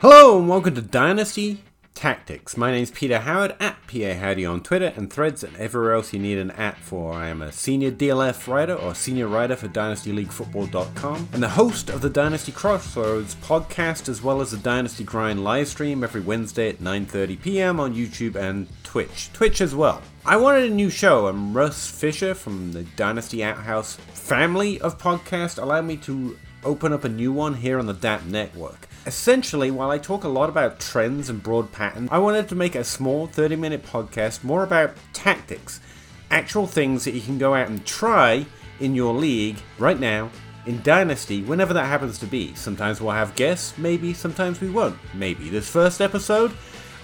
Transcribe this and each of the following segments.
Hello and welcome to Dynasty Tactics. My name is Peter Howard at PA Howdy on Twitter and threads and everywhere else you need an at for. I am a senior DLF writer or senior writer for DynastyLeagueFootball.com and the host of the Dynasty Crossroads podcast as well as the Dynasty Grind live stream every Wednesday at 9.30 p.m. on YouTube and Twitch. Twitch as well. I wanted a new show and Russ Fisher from the Dynasty Outhouse family of podcasts allowed me to open up a new one here on the DAP network. Essentially, while I talk a lot about trends and broad patterns, I wanted to make a small 30 minute podcast more about tactics, actual things that you can go out and try in your league right now in Dynasty, whenever that happens to be. Sometimes we'll have guests, maybe, sometimes we won't. Maybe. This first episode,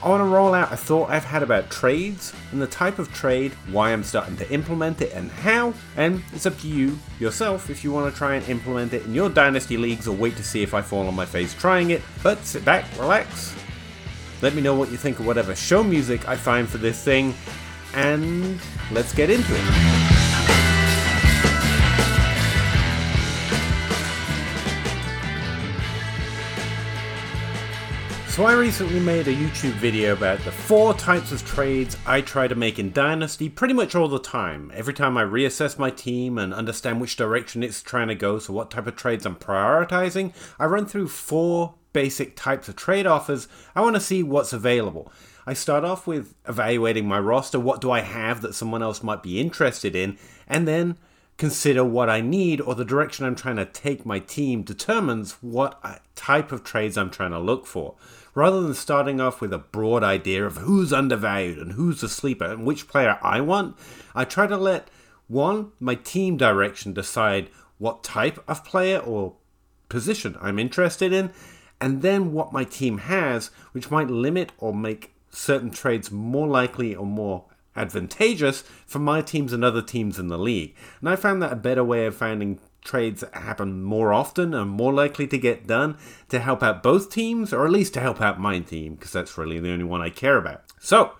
I want to roll out a thought I've had about trades and the type of trade, why I'm starting to implement it, and how. And it's up to you yourself if you want to try and implement it in your dynasty leagues or wait to see if I fall on my face trying it. But sit back, relax, let me know what you think of whatever show music I find for this thing, and let's get into it. So I recently made a YouTube video about the four types of trades I try to make in Dynasty pretty much all the time. Every time I reassess my team and understand which direction it's trying to go, so what type of trades I'm prioritizing, I run through four basic types of trade offers. I want to see what's available. I start off with evaluating my roster, what do I have that someone else might be interested in, and then consider what I need or the direction I'm trying to take my team determines what type of trades I'm trying to look for. Rather than starting off with a broad idea of who's undervalued and who's the sleeper and which player I want, I try to let one, my team direction decide what type of player or position I'm interested in, and then what my team has, which might limit or make certain trades more likely or more advantageous for my teams and other teams in the league. And I found that a better way of finding trades that happen more often and more likely to get done to help out both teams, or at least to help out my team, because that's really the only one I care about. So,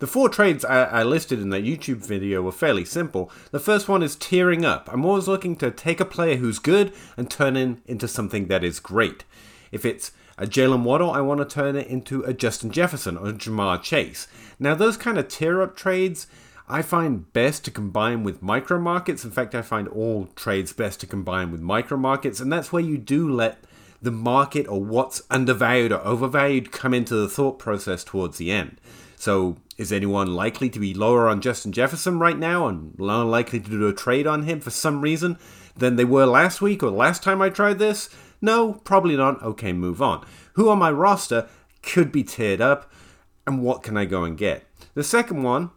the four trades I, listed in that YouTube video were fairly simple. The first one is tearing up. I'm always looking to take a player who's good and turn it into something that is great. If it's a Jalen Waddle, I want to turn it into a Justin Jefferson or Ja'Marr Chase. Now, those kind of tear up trades I find best to combine with micro markets. In fact, I find all trades best to combine with micro markets, and that's where you do let the market or what's undervalued or overvalued come into the thought process towards the end. So, is anyone likely to be lower on Justin Jefferson right now and likely to do a trade on him for some reason than they were last week or last time I tried this? No, probably not. Okay, move on. Who on my roster could be tiered up and what can I go and get? The second one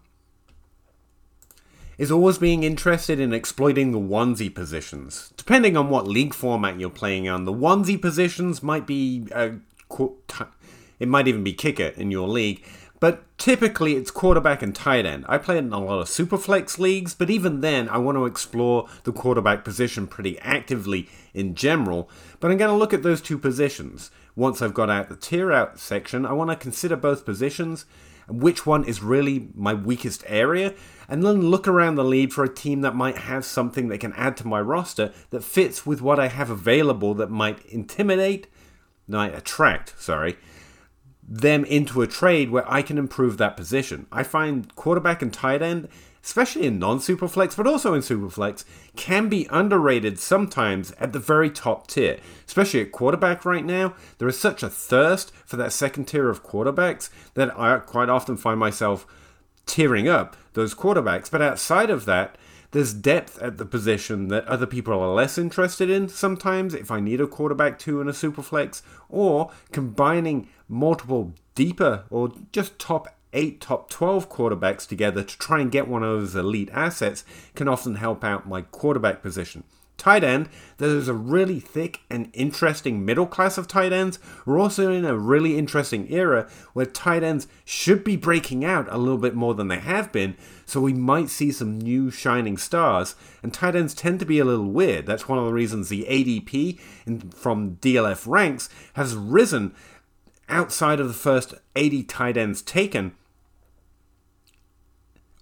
is always being interested in exploiting the onesie positions. Depending on what league format you're playing on, the onesie positions might be a, it might even be kicker in your league, but typically it's quarterback and tight end. I play in a lot of superflex leagues, but even then I want to explore the quarterback position pretty actively in general. But I'm going to look at those two positions. Once I've got out the tier out section, I want to consider both positions and which one is really my weakest area, and then look around the lead for a team that might have something they can add to my roster that fits with what I have available that might intimidate, might attract, sorry, them into a trade where I can improve that position. I find quarterback and tight end especially in non superflex, but also in superflex, can be underrated sometimes at the very top tier. Especially at quarterback right now, there is such a thirst for that second tier of quarterbacks that I quite often find myself tearing up those quarterbacks. But outside of that, there's depth at the position that other people are less interested in sometimes if I need a quarterback two in a superflex, or combining multiple deeper or just top eight top 12 quarterbacks together to try and get one of those elite assets can often help out my quarterback position. Tight end, there's a really thick and interesting middle class of tight ends. We're also in a really interesting era where tight ends should be breaking out a little bit more than they have been, so we might see some new shining stars. And tight ends tend to be a little weird. That's one of the reasons the ADP in, from DLF ranks has risen outside of the first 80 tight ends taken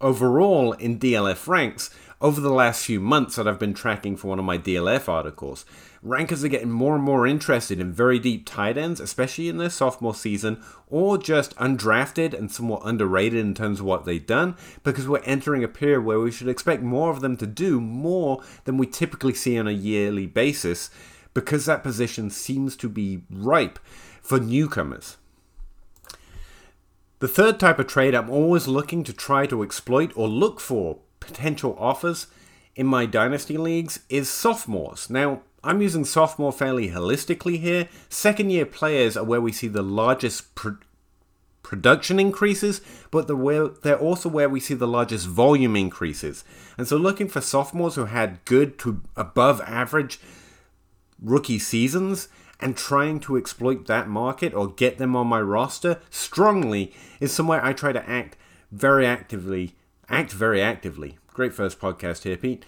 overall in DLF ranks, over the last few months that I've been tracking for one of my DLF articles. Rankers are getting more and more interested in very deep tight ends, especially in their sophomore season, or just undrafted and somewhat underrated in terms of what they've done, because we're entering a period where we should expect more of them to do more than we typically see on a yearly basis, because that position seems to be ripe for newcomers. The third type of trade I'm always looking to try to exploit or look for potential offers in my dynasty leagues is sophomores. Now, I'm using sophomore fairly holistically here. Second year players are where we see the largest pro- production increases, but they're also where we see the largest volume increases. And so, looking for sophomores who had good to above average rookie seasons and trying to exploit that market or get them on my roster strongly is somewhere I try to act very actively. Act very actively. Great first podcast here, Pete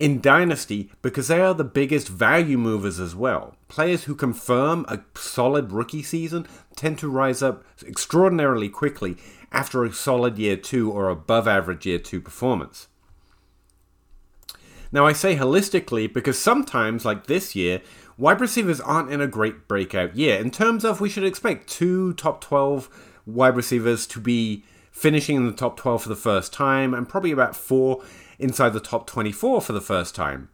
in Dynasty because they are the biggest value movers as well. Players who confirm a solid rookie season tend to rise up extraordinarily quickly after a solid year two or above average year two performance. Now, I say holistically because sometimes, like this year, wide receivers aren't in a great breakout year. In terms of, we should expect two top 12 wide receivers to be finishing in the top 12 for the first time, and probably about four inside the top 24 for the first time.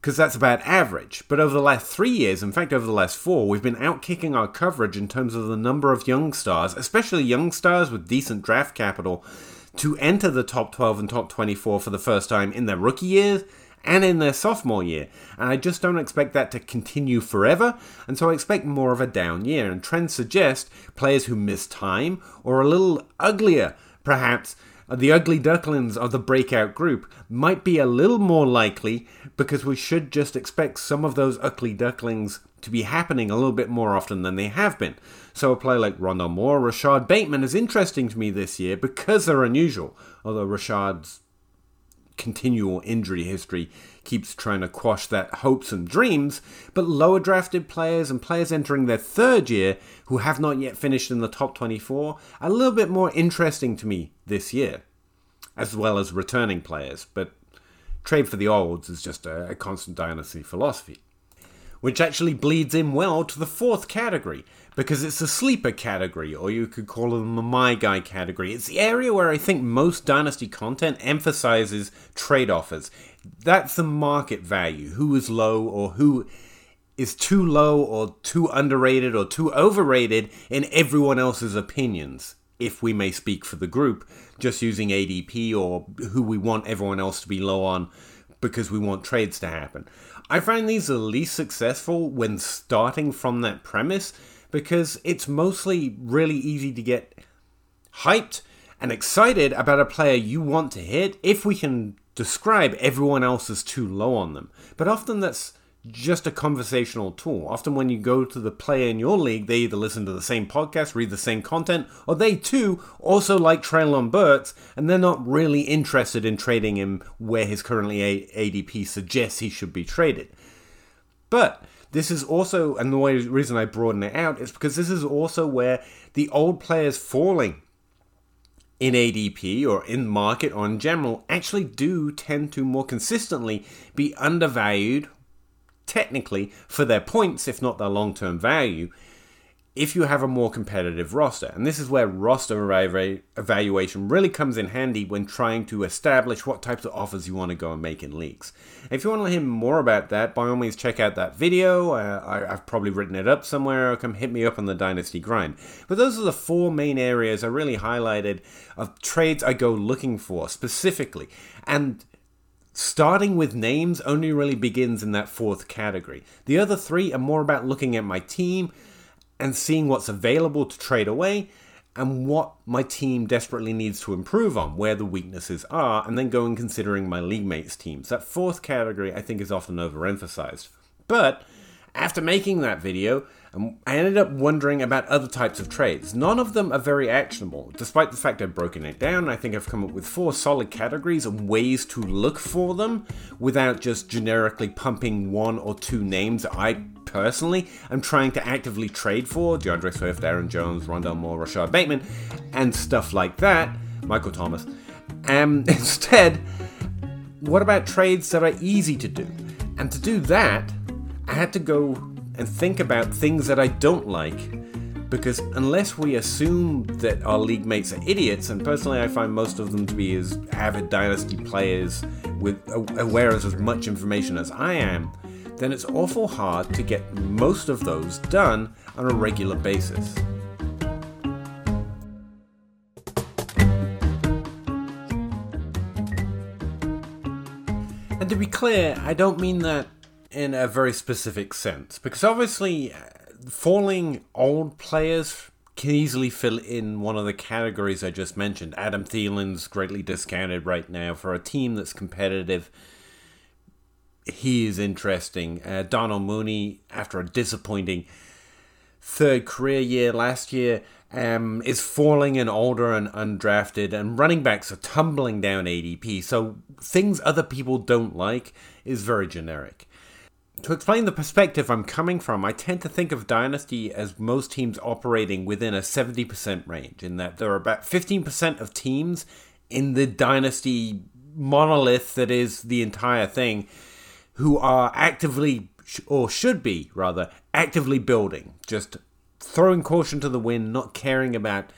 Because that's about average. But over the last three years, in fact, over the last four, we've been outkicking our coverage in terms of the number of young stars, especially young stars with decent draft capital, to enter the top 12 and top 24 for the first time in their rookie years and in their sophomore year. And I just don't expect that to continue forever, and so I expect more of a down year. And trends suggest players who miss time or a little uglier, perhaps, uh, the ugly ducklings of the breakout group might be a little more likely because we should just expect some of those ugly ducklings to be happening a little bit more often than they have been. So a player like Rondale Moore, Rashod Bateman is interesting to me this year because they're unusual, although Rashod's continual injury history keeps trying to quash that hopes and dreams, but lower drafted players and players entering their third year who have not yet finished in the top 24 are a little bit more interesting to me this year, as well as returning players, but trade for the olds is just a, a constant dynasty philosophy which actually bleeds in well to the fourth category because it's a sleeper category, or you could call them a my guy category. It's the area where I think most Dynasty content emphasizes trade offers. That's the market value who is low or who is too low or too underrated or too overrated in everyone else's opinions, if we may speak for the group, just using ADP or who we want everyone else to be low on because we want trades to happen. I find these the least successful when starting from that premise because it's mostly really easy to get hyped and excited about a player you want to hit if we can describe everyone else as too low on them. But often that's just a conversational tool. Often, when you go to the player in your league, they either listen to the same podcast, read the same content, or they too also like Treylon Burks, and they're not really interested in trading him where his currently ADP suggests he should be traded. But this is also, and the reason I broaden it out is because this is also where the old players falling in ADP or in market or in general actually do tend to more consistently be undervalued technically for their points, if not their long term value, if you have a more competitive roster. And this is where roster evaluation really comes in handy when trying to establish what types of offers you want to go and make in leagues. If you want to hear more about that, by all means check out that video. Uh, I, have probably written it up somewhere, come hit me up on the Dynasty Grind. But those are the four main areas I really highlighted of trades I go looking for specifically. And starting with names only really begins in that fourth category. The other three are more about looking at my team and seeing what's available to trade away and what my team desperately needs to improve on, where the weaknesses are, and then going considering my league mates' teams. That fourth category I think is often overemphasized. But after making that video, um, I ended up wondering about other types of trades. None of them are very actionable, despite the fact I've broken it down. I think I've come up with four solid categories and ways to look for them without just generically pumping one or two names I personally am trying to actively trade for D'Andre Swift, Aaron Jones, Rondale Moore, Rashod Bateman, and stuff like that, Michael Thomas. Um, instead, what about trades that are easy to do? And to do that, I had to go and think about things that I don't like. Because unless we assume that our league mates are idiots, and personally I find most of them to be as avid Dynasty players with aware of as much information as I am, then it's awful hard to get most of those done on a regular basis. And to be clear, I don't mean that in a very specific sense, because obviously, uh, falling old players can easily fill in one of the categories I just mentioned. Adam Thielen's greatly discounted right now for a team that's competitive. He is interesting. Uh, Darnell Mooney, after a disappointing third career year last year, um, is falling and older and undrafted, and running backs are tumbling down ADP. So things other people don't like is very generic. To explain the perspective I'm coming from, I tend to think of Dynasty as most teams operating within a 70% range, in that there are about 15% of teams in the Dynasty monolith that is the entire thing who are actively, or should be rather, actively building, just throwing caution to the wind, not caring about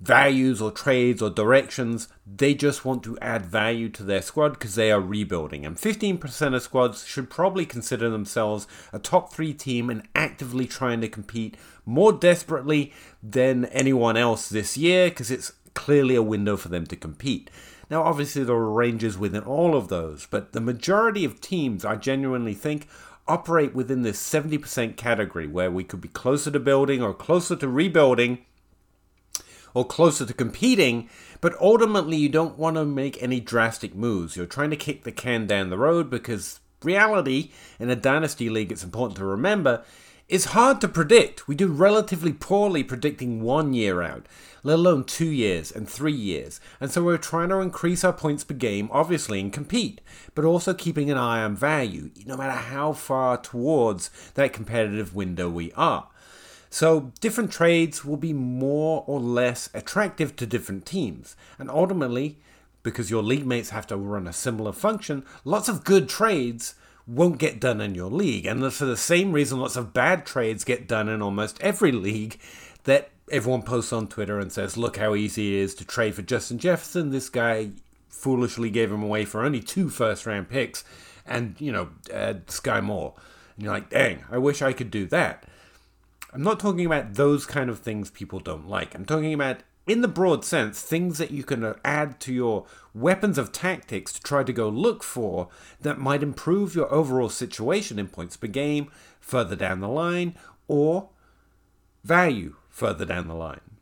values or trades or directions. They just want to add value to their squad because they are rebuilding. And 15% of squads should probably consider themselves a top three team and actively trying to compete more desperately than anyone else this year because it's clearly a window for them to compete. Now, obviously, there are ranges within all of those, but the majority of teams, I genuinely think, operate within this 70% category where we could be closer to building or closer to rebuilding or closer to competing, but ultimately you don't want to make any drastic moves. You're trying to kick the can down the road because reality in a dynasty league, it's important to remember, is hard to predict. We do relatively poorly predicting one year out, let alone two years and three years. And so we're trying to increase our points per game, obviously, and compete, but also keeping an eye on value, no matter how far towards that competitive window we are. So, different trades will be more or less attractive to different teams. And ultimately, because your league mates have to run a similar function, lots of good trades won't get done in your league. And for the same reason, lots of bad trades get done in almost every league that everyone posts on Twitter and says, look how easy it is to trade for Justin Jefferson. This guy foolishly gave him away for only two first round picks and, you know, uh, Skyy Moore. And you're like, dang, I wish I could do that. I'm not talking about those kind of things people don't like. I'm talking about, in the broad sense, things that you can add to your weapons of tactics to try to go look for that might improve your overall situation in points per game further down the line or value further down the line.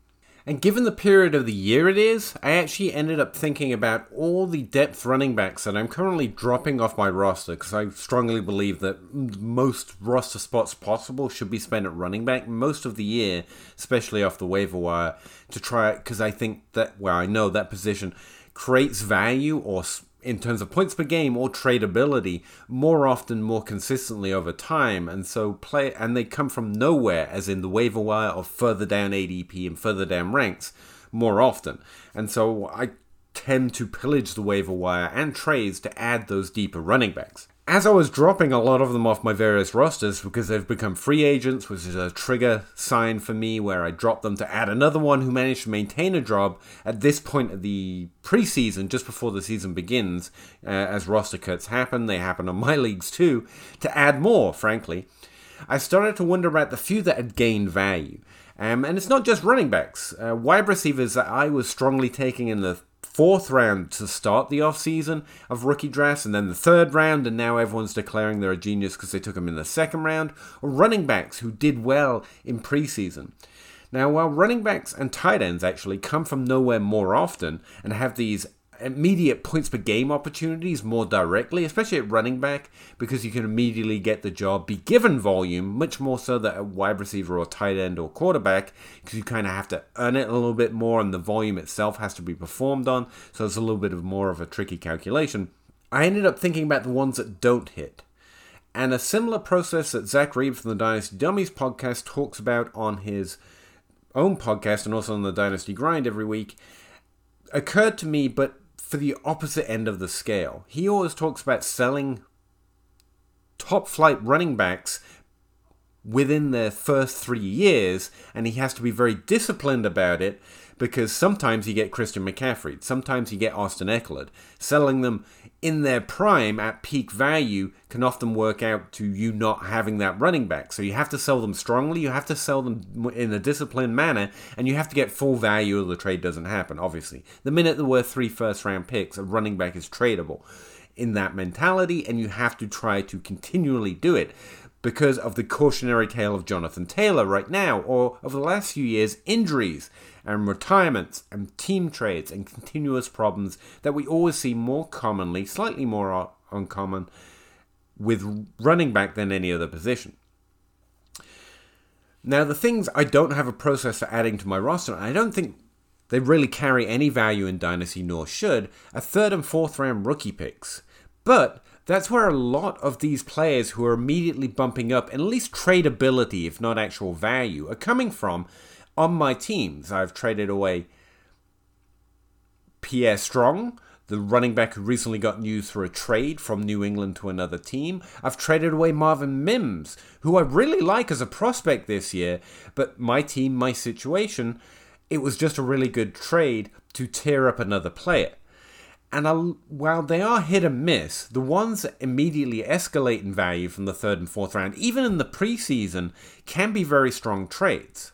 And given the period of the year it is, I actually ended up thinking about all the depth running backs that I'm currently dropping off my roster because I strongly believe that most roster spots possible should be spent at running back most of the year, especially off the waiver wire, to try because I think that, well, I know that position creates value or in terms of points per game or tradability more often more consistently over time. And so play and they come from nowhere as in the waiver wire or further down ADP and further down ranks more often. And so I tend to pillage the waiver wire and trades to add those deeper running backs as I was dropping a lot of them off my various rosters because they've become free agents, which is a trigger sign for me where I drop them to add another one who managed to maintain a job at this point of the preseason, just before the season begins, uh, as roster cuts happen. They happen on my leagues too, to add more, frankly. I started to wonder about the few that had gained value. Um, and it's not just running backs. Uh, wide receivers that I was strongly taking in the fourth round to start the offseason of rookie drafts, and then the third round, and now everyone's declaring they're a genius because they took him in the second round, or running backs who did well in preseason. Now, while running backs and tight ends actually come from nowhere more often and have these immediate points per game opportunities more directly, especially at running back, because you can immediately get the job, be given volume, much more so that a wide receiver or tight end or quarterback, because you kind of have to earn it a little bit more and the volume itself has to be performed on, so it's a little bit of more of a tricky calculation. I ended up thinking about the ones that don't hit. And a similar process that Zac Reed from the Dynasty Dummies podcast talks about on his own podcast and also on the Dynasty Grind every week occurred to me, but for the opposite end of the scale. He always talks about selling top flight running backs within their first three years, and he has to be very disciplined about it because sometimes you get Christian McCaffrey, sometimes you get Austin Ekeler. Selling them in their prime at peak value can often work out to you not having that running back. So you have to sell them strongly, you have to sell them in a disciplined manner, and you have to get full value or the trade doesn't happen, obviously. The minute there were three first round picks, a running back is tradable in that mentality, and you have to try to continually do it because of the cautionary tale of Jonathan Taylor right now, or over the last few years, injuries and retirements and team trades and continuous problems that we always see more commonly, slightly more uncommon, with running back than any other position. Now, the things I don't have a process for adding to my roster, I don't think they really carry any value in Dynasty, nor should, are third and fourth round rookie picks. But that's where a lot of these players who are immediately bumping up, and at least tradability, if not actual value, are coming from on my teams. I've traded away Pierre Strong, the running back who recently got news for a trade from New England to another team. I've traded away Marvin Mims, who I really like as a prospect this year, but my team, my situation, it was just a really good trade to tear up another player. And I'll, while they are hit and miss, the ones that immediately escalate in value from the third and fourth round, even in the preseason, can be very strong trades.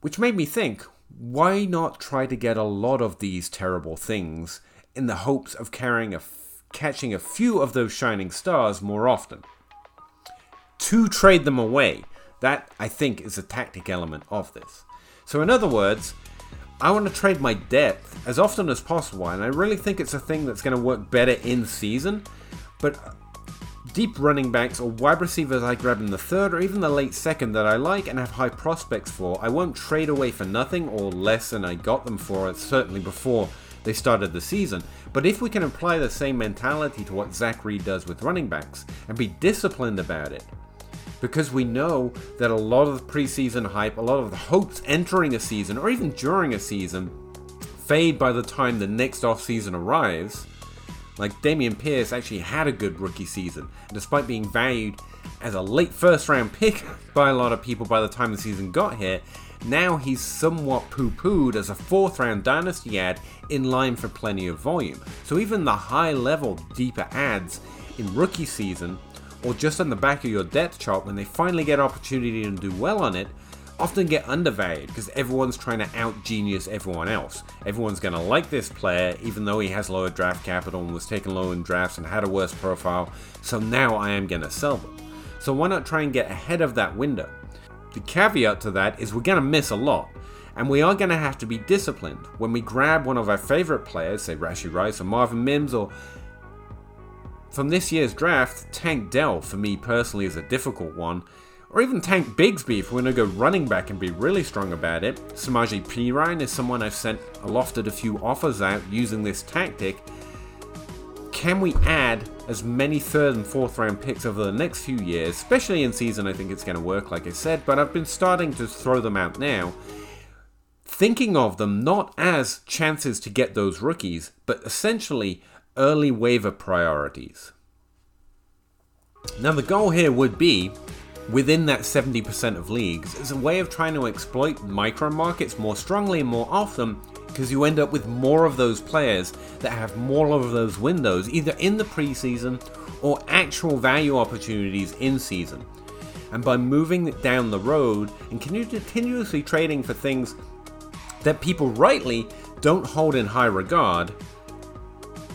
Which made me think why not try to get a lot of these terrible things in the hopes of carrying a f- catching a few of those shining stars more often? To trade them away. That, I think, is a tactic element of this. So, in other words, I want to trade my depth as often as possible, and I really think it's a thing that's going to work better in season. But deep running backs or wide receivers I grab in the third or even the late second that I like and have high prospects for, I won't trade away for nothing or less than I got them for, uh, certainly before they started the season. But if we can apply the same mentality to what Zac Reed does with running backs and be disciplined about it, because we know that a lot of the preseason hype, a lot of the hopes entering a season or even during a season fade by the time the next offseason arrives. Like Dameon Pierce actually had a good rookie season, despite being valued as a late first round pick by a lot of people by the time the season got here, now he's somewhat poo pooed as a fourth round dynasty ad in line for plenty of volume. So even the high level, deeper ads in rookie season or just on the back of your depth chart when they finally get an opportunity and do well on it, often get undervalued because everyone's trying to out genius everyone else. Everyone's going to like this player even though he has lower draft capital and was taken low in drafts and had a worse profile, so now I am going to sell them. So why not try and get ahead of that window? The caveat to that is we're going to miss a lot. And we are going to have to be disciplined. When we grab one of our favorite players, say Rashee Rice or Marvin Mims or from this year's draft, Tank Dell for me personally is a difficult one. Or even Tank Bigsby if we're going to go running back and be really strong about it. Samaje Perine is someone I've sent lofted a few offers out using this tactic. Can we add as many third and fourth round picks over the next few years, especially in season? I think it's going to work, like I said, but I've been starting to throw them out now thinking of them not as chances to get those rookies, but essentially early waiver priorities. Now, the goal here would be within that 70% of leagues is a way of trying to exploit micro markets more strongly and more often because you end up with more of those players that have more of those windows either in the preseason or actual value opportunities in season. And by moving down the road and continuously trading for things that people rightly don't hold in high regard,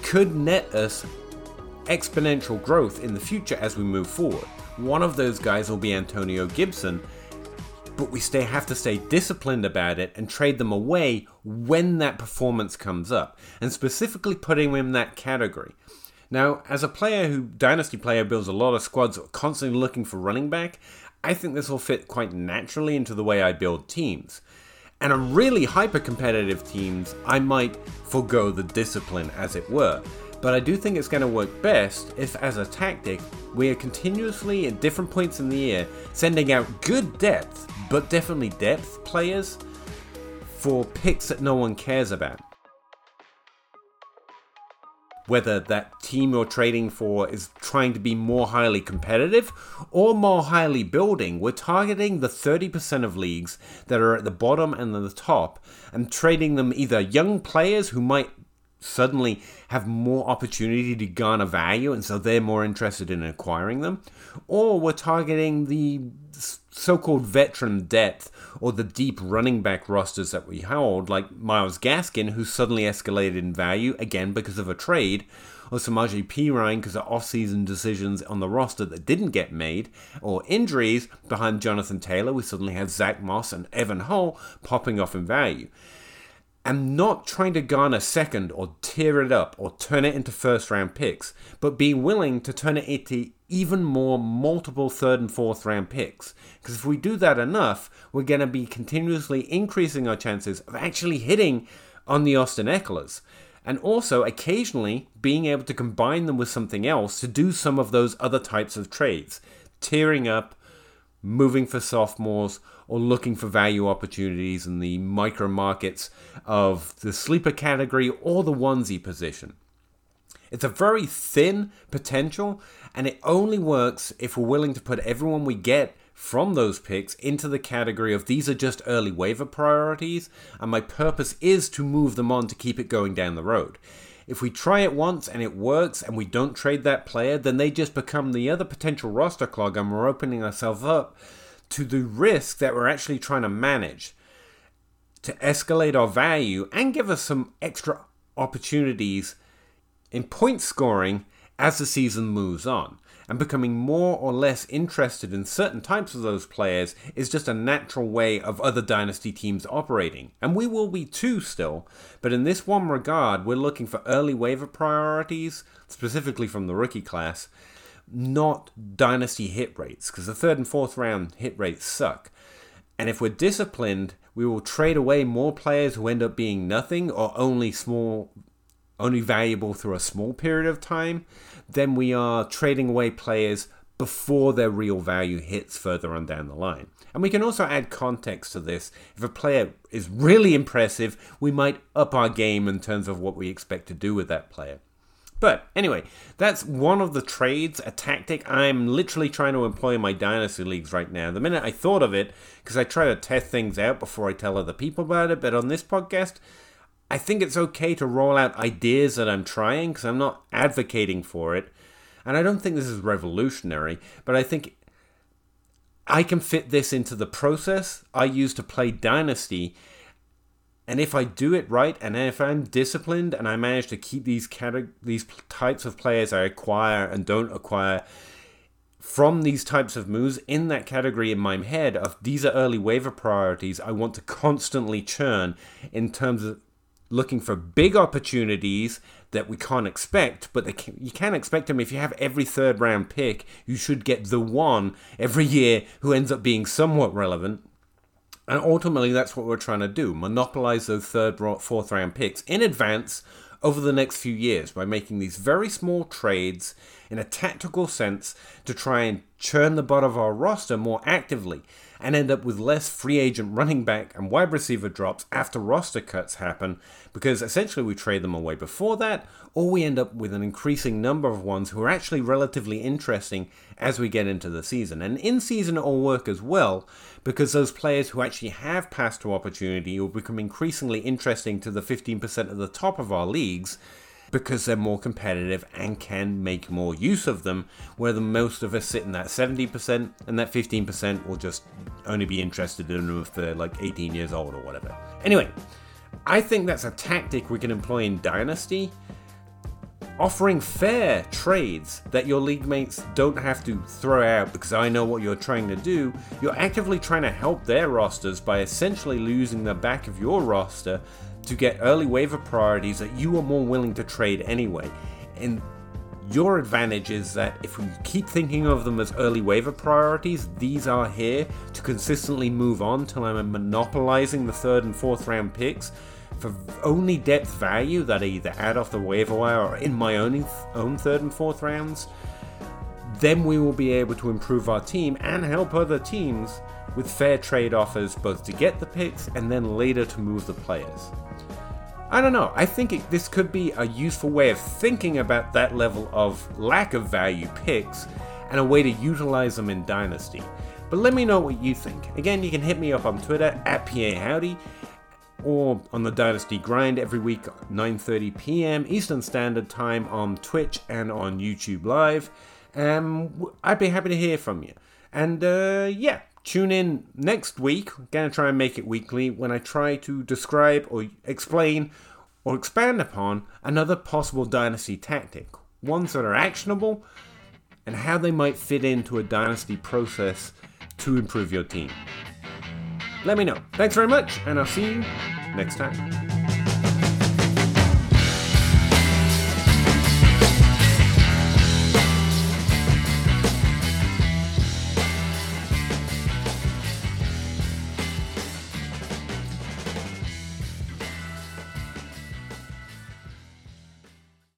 could net us exponential growth in the future as we move forward. One of those guys will be Antonio Gibson, but we stay have to stay disciplined about it and trade them away when that performance comes up, and specifically putting him in that category. Now, as a player who dynasty player builds a lot of squads constantly looking for running back, I think this will fit quite naturally into the way I build teams. And on really hyper competitive teams, I might forego the discipline, as it were. But I do think it's going to work best if, as a tactic, we are continuously at different points in the year sending out good depth, but definitely depth players for picks that no one cares about. Whether that team you're trading for is trying to be more highly competitive or more highly building. We're targeting the 30% of leagues that are at the bottom and the top and trading them either young players who might suddenly have more opportunity to garner value and so they're more interested in acquiring them or we're targeting the so-called veteran depth or the deep running back rosters that we hold like Myles Gaskin who suddenly escalated in value again because of a trade or Samaje Perine because of off-season decisions on the roster that didn't get made, or injuries behind Jonathan Taylor. We suddenly have Zach Moss and Evan Hull popping off in value am not trying to garner second or tear it up or turn it into first round picks, but being willing to turn it into even more multiple third and fourth round picks. Because if we do that enough, we're going to be continuously increasing our chances of actually hitting on the Austin Ekelers. And also occasionally being able to combine them with something else to do some of those other types of trades. Tearing up, moving for sophomores, or looking for value opportunities in the micro markets of the sleeper category or the onesie position. It's a very thin potential, and it only works if we're willing to put everyone we get from those picks into the category of these are just early waiver priorities, and my purpose is to move them on to keep it going down the road. If we try it once and it works and we don't trade that player, then they just become the other potential roster clog and we're opening ourselves up to the risk that we're actually trying to manage to escalate our value and give us some extra opportunities in point scoring as the season moves on. And becoming more or less interested in certain types of those players is just a natural way of other dynasty teams operating. And we will be too still, but in this one regard, we're looking for early waiver priorities, specifically from the rookie class, not dynasty hit rates, because the third and fourth round hit rates suck. And if we're disciplined, we will trade away more players who end up being nothing or only small, only valuable through a small period of time, than we are trading away players before their real value hits further on down the line. And we can also add context to this. If a player is really impressive, we might up our game in terms of what we expect to do with that player. But anyway, that's one of the trades, a tactic I'm literally trying to employ in my Dynasty Leagues right now. The minute I thought of it, because I try to test things out before I tell other people about it, but on this podcast, I think it's okay to roll out ideas that I'm trying because I'm not advocating for it. And I don't think this is revolutionary, but I think I can fit this into the process I use to play Dynasty and if I do it right, and if I'm disciplined, and I manage to keep these these types of players I acquire and don't acquire from these types of moves in that category in my head of these are early waiver priorities, I want to constantly churn in terms of looking for big opportunities that we can't expect, but can, you can expect them. If you have every third round pick, you should get the one every year who ends up being somewhat relevant and ultimately, that's what we're trying to do monopolize those third, fourth round picks in advance over the next few years by making these very small trades in a tactical sense to try and churn the butt of our roster more actively and end up with less free agent running back and wide receiver drops after roster cuts happen because essentially we trade them away before that or we end up with an increasing number of ones who are actually relatively interesting as we get into the season. And in season it will work as well because those players who actually have passed to opportunity will become increasingly interesting to the 15% at the top of our leagues because they're more competitive and can make more use of them, where the most of us sit in that 70% and that 15% will just only be interested in them if they're like 18 years old or whatever. Anyway, I think that's a tactic we can employ in Dynasty. Offering fair trades that your league mates don't have to throw out because I know what you're trying to do, you're actively trying to help their rosters by essentially losing the back of your roster to get early waiver priorities that you are more willing to trade anyway. And your advantage is that if we keep thinking of them as early waiver priorities, these are here to consistently move on till I'm monopolizing the third and fourth round picks for only depth value that I either add off the waiver wire or in my own, own third and fourth rounds. Then we will be able to improve our team and help other teams with fair trade offers both to get the picks and then later to move the players. I don't know. I think it, this could be a useful way of thinking about that level of lack of value picks and a way to utilize them in Dynasty. But let me know what you think. Again, you can hit me up on Twitter at PA or on the Dynasty Grind every week 9:30 p.m. Eastern Standard Time on Twitch and on YouTube Live. Um, I'd be happy to hear from you. And uh, yeah, tune in next week. I'm gonna try and make it weekly when I try to describe or explain or expand upon another possible dynasty tactic, ones that are actionable and how they might fit into a dynasty process to improve your team. Let me know. Thanks very much, and I'll see you next time.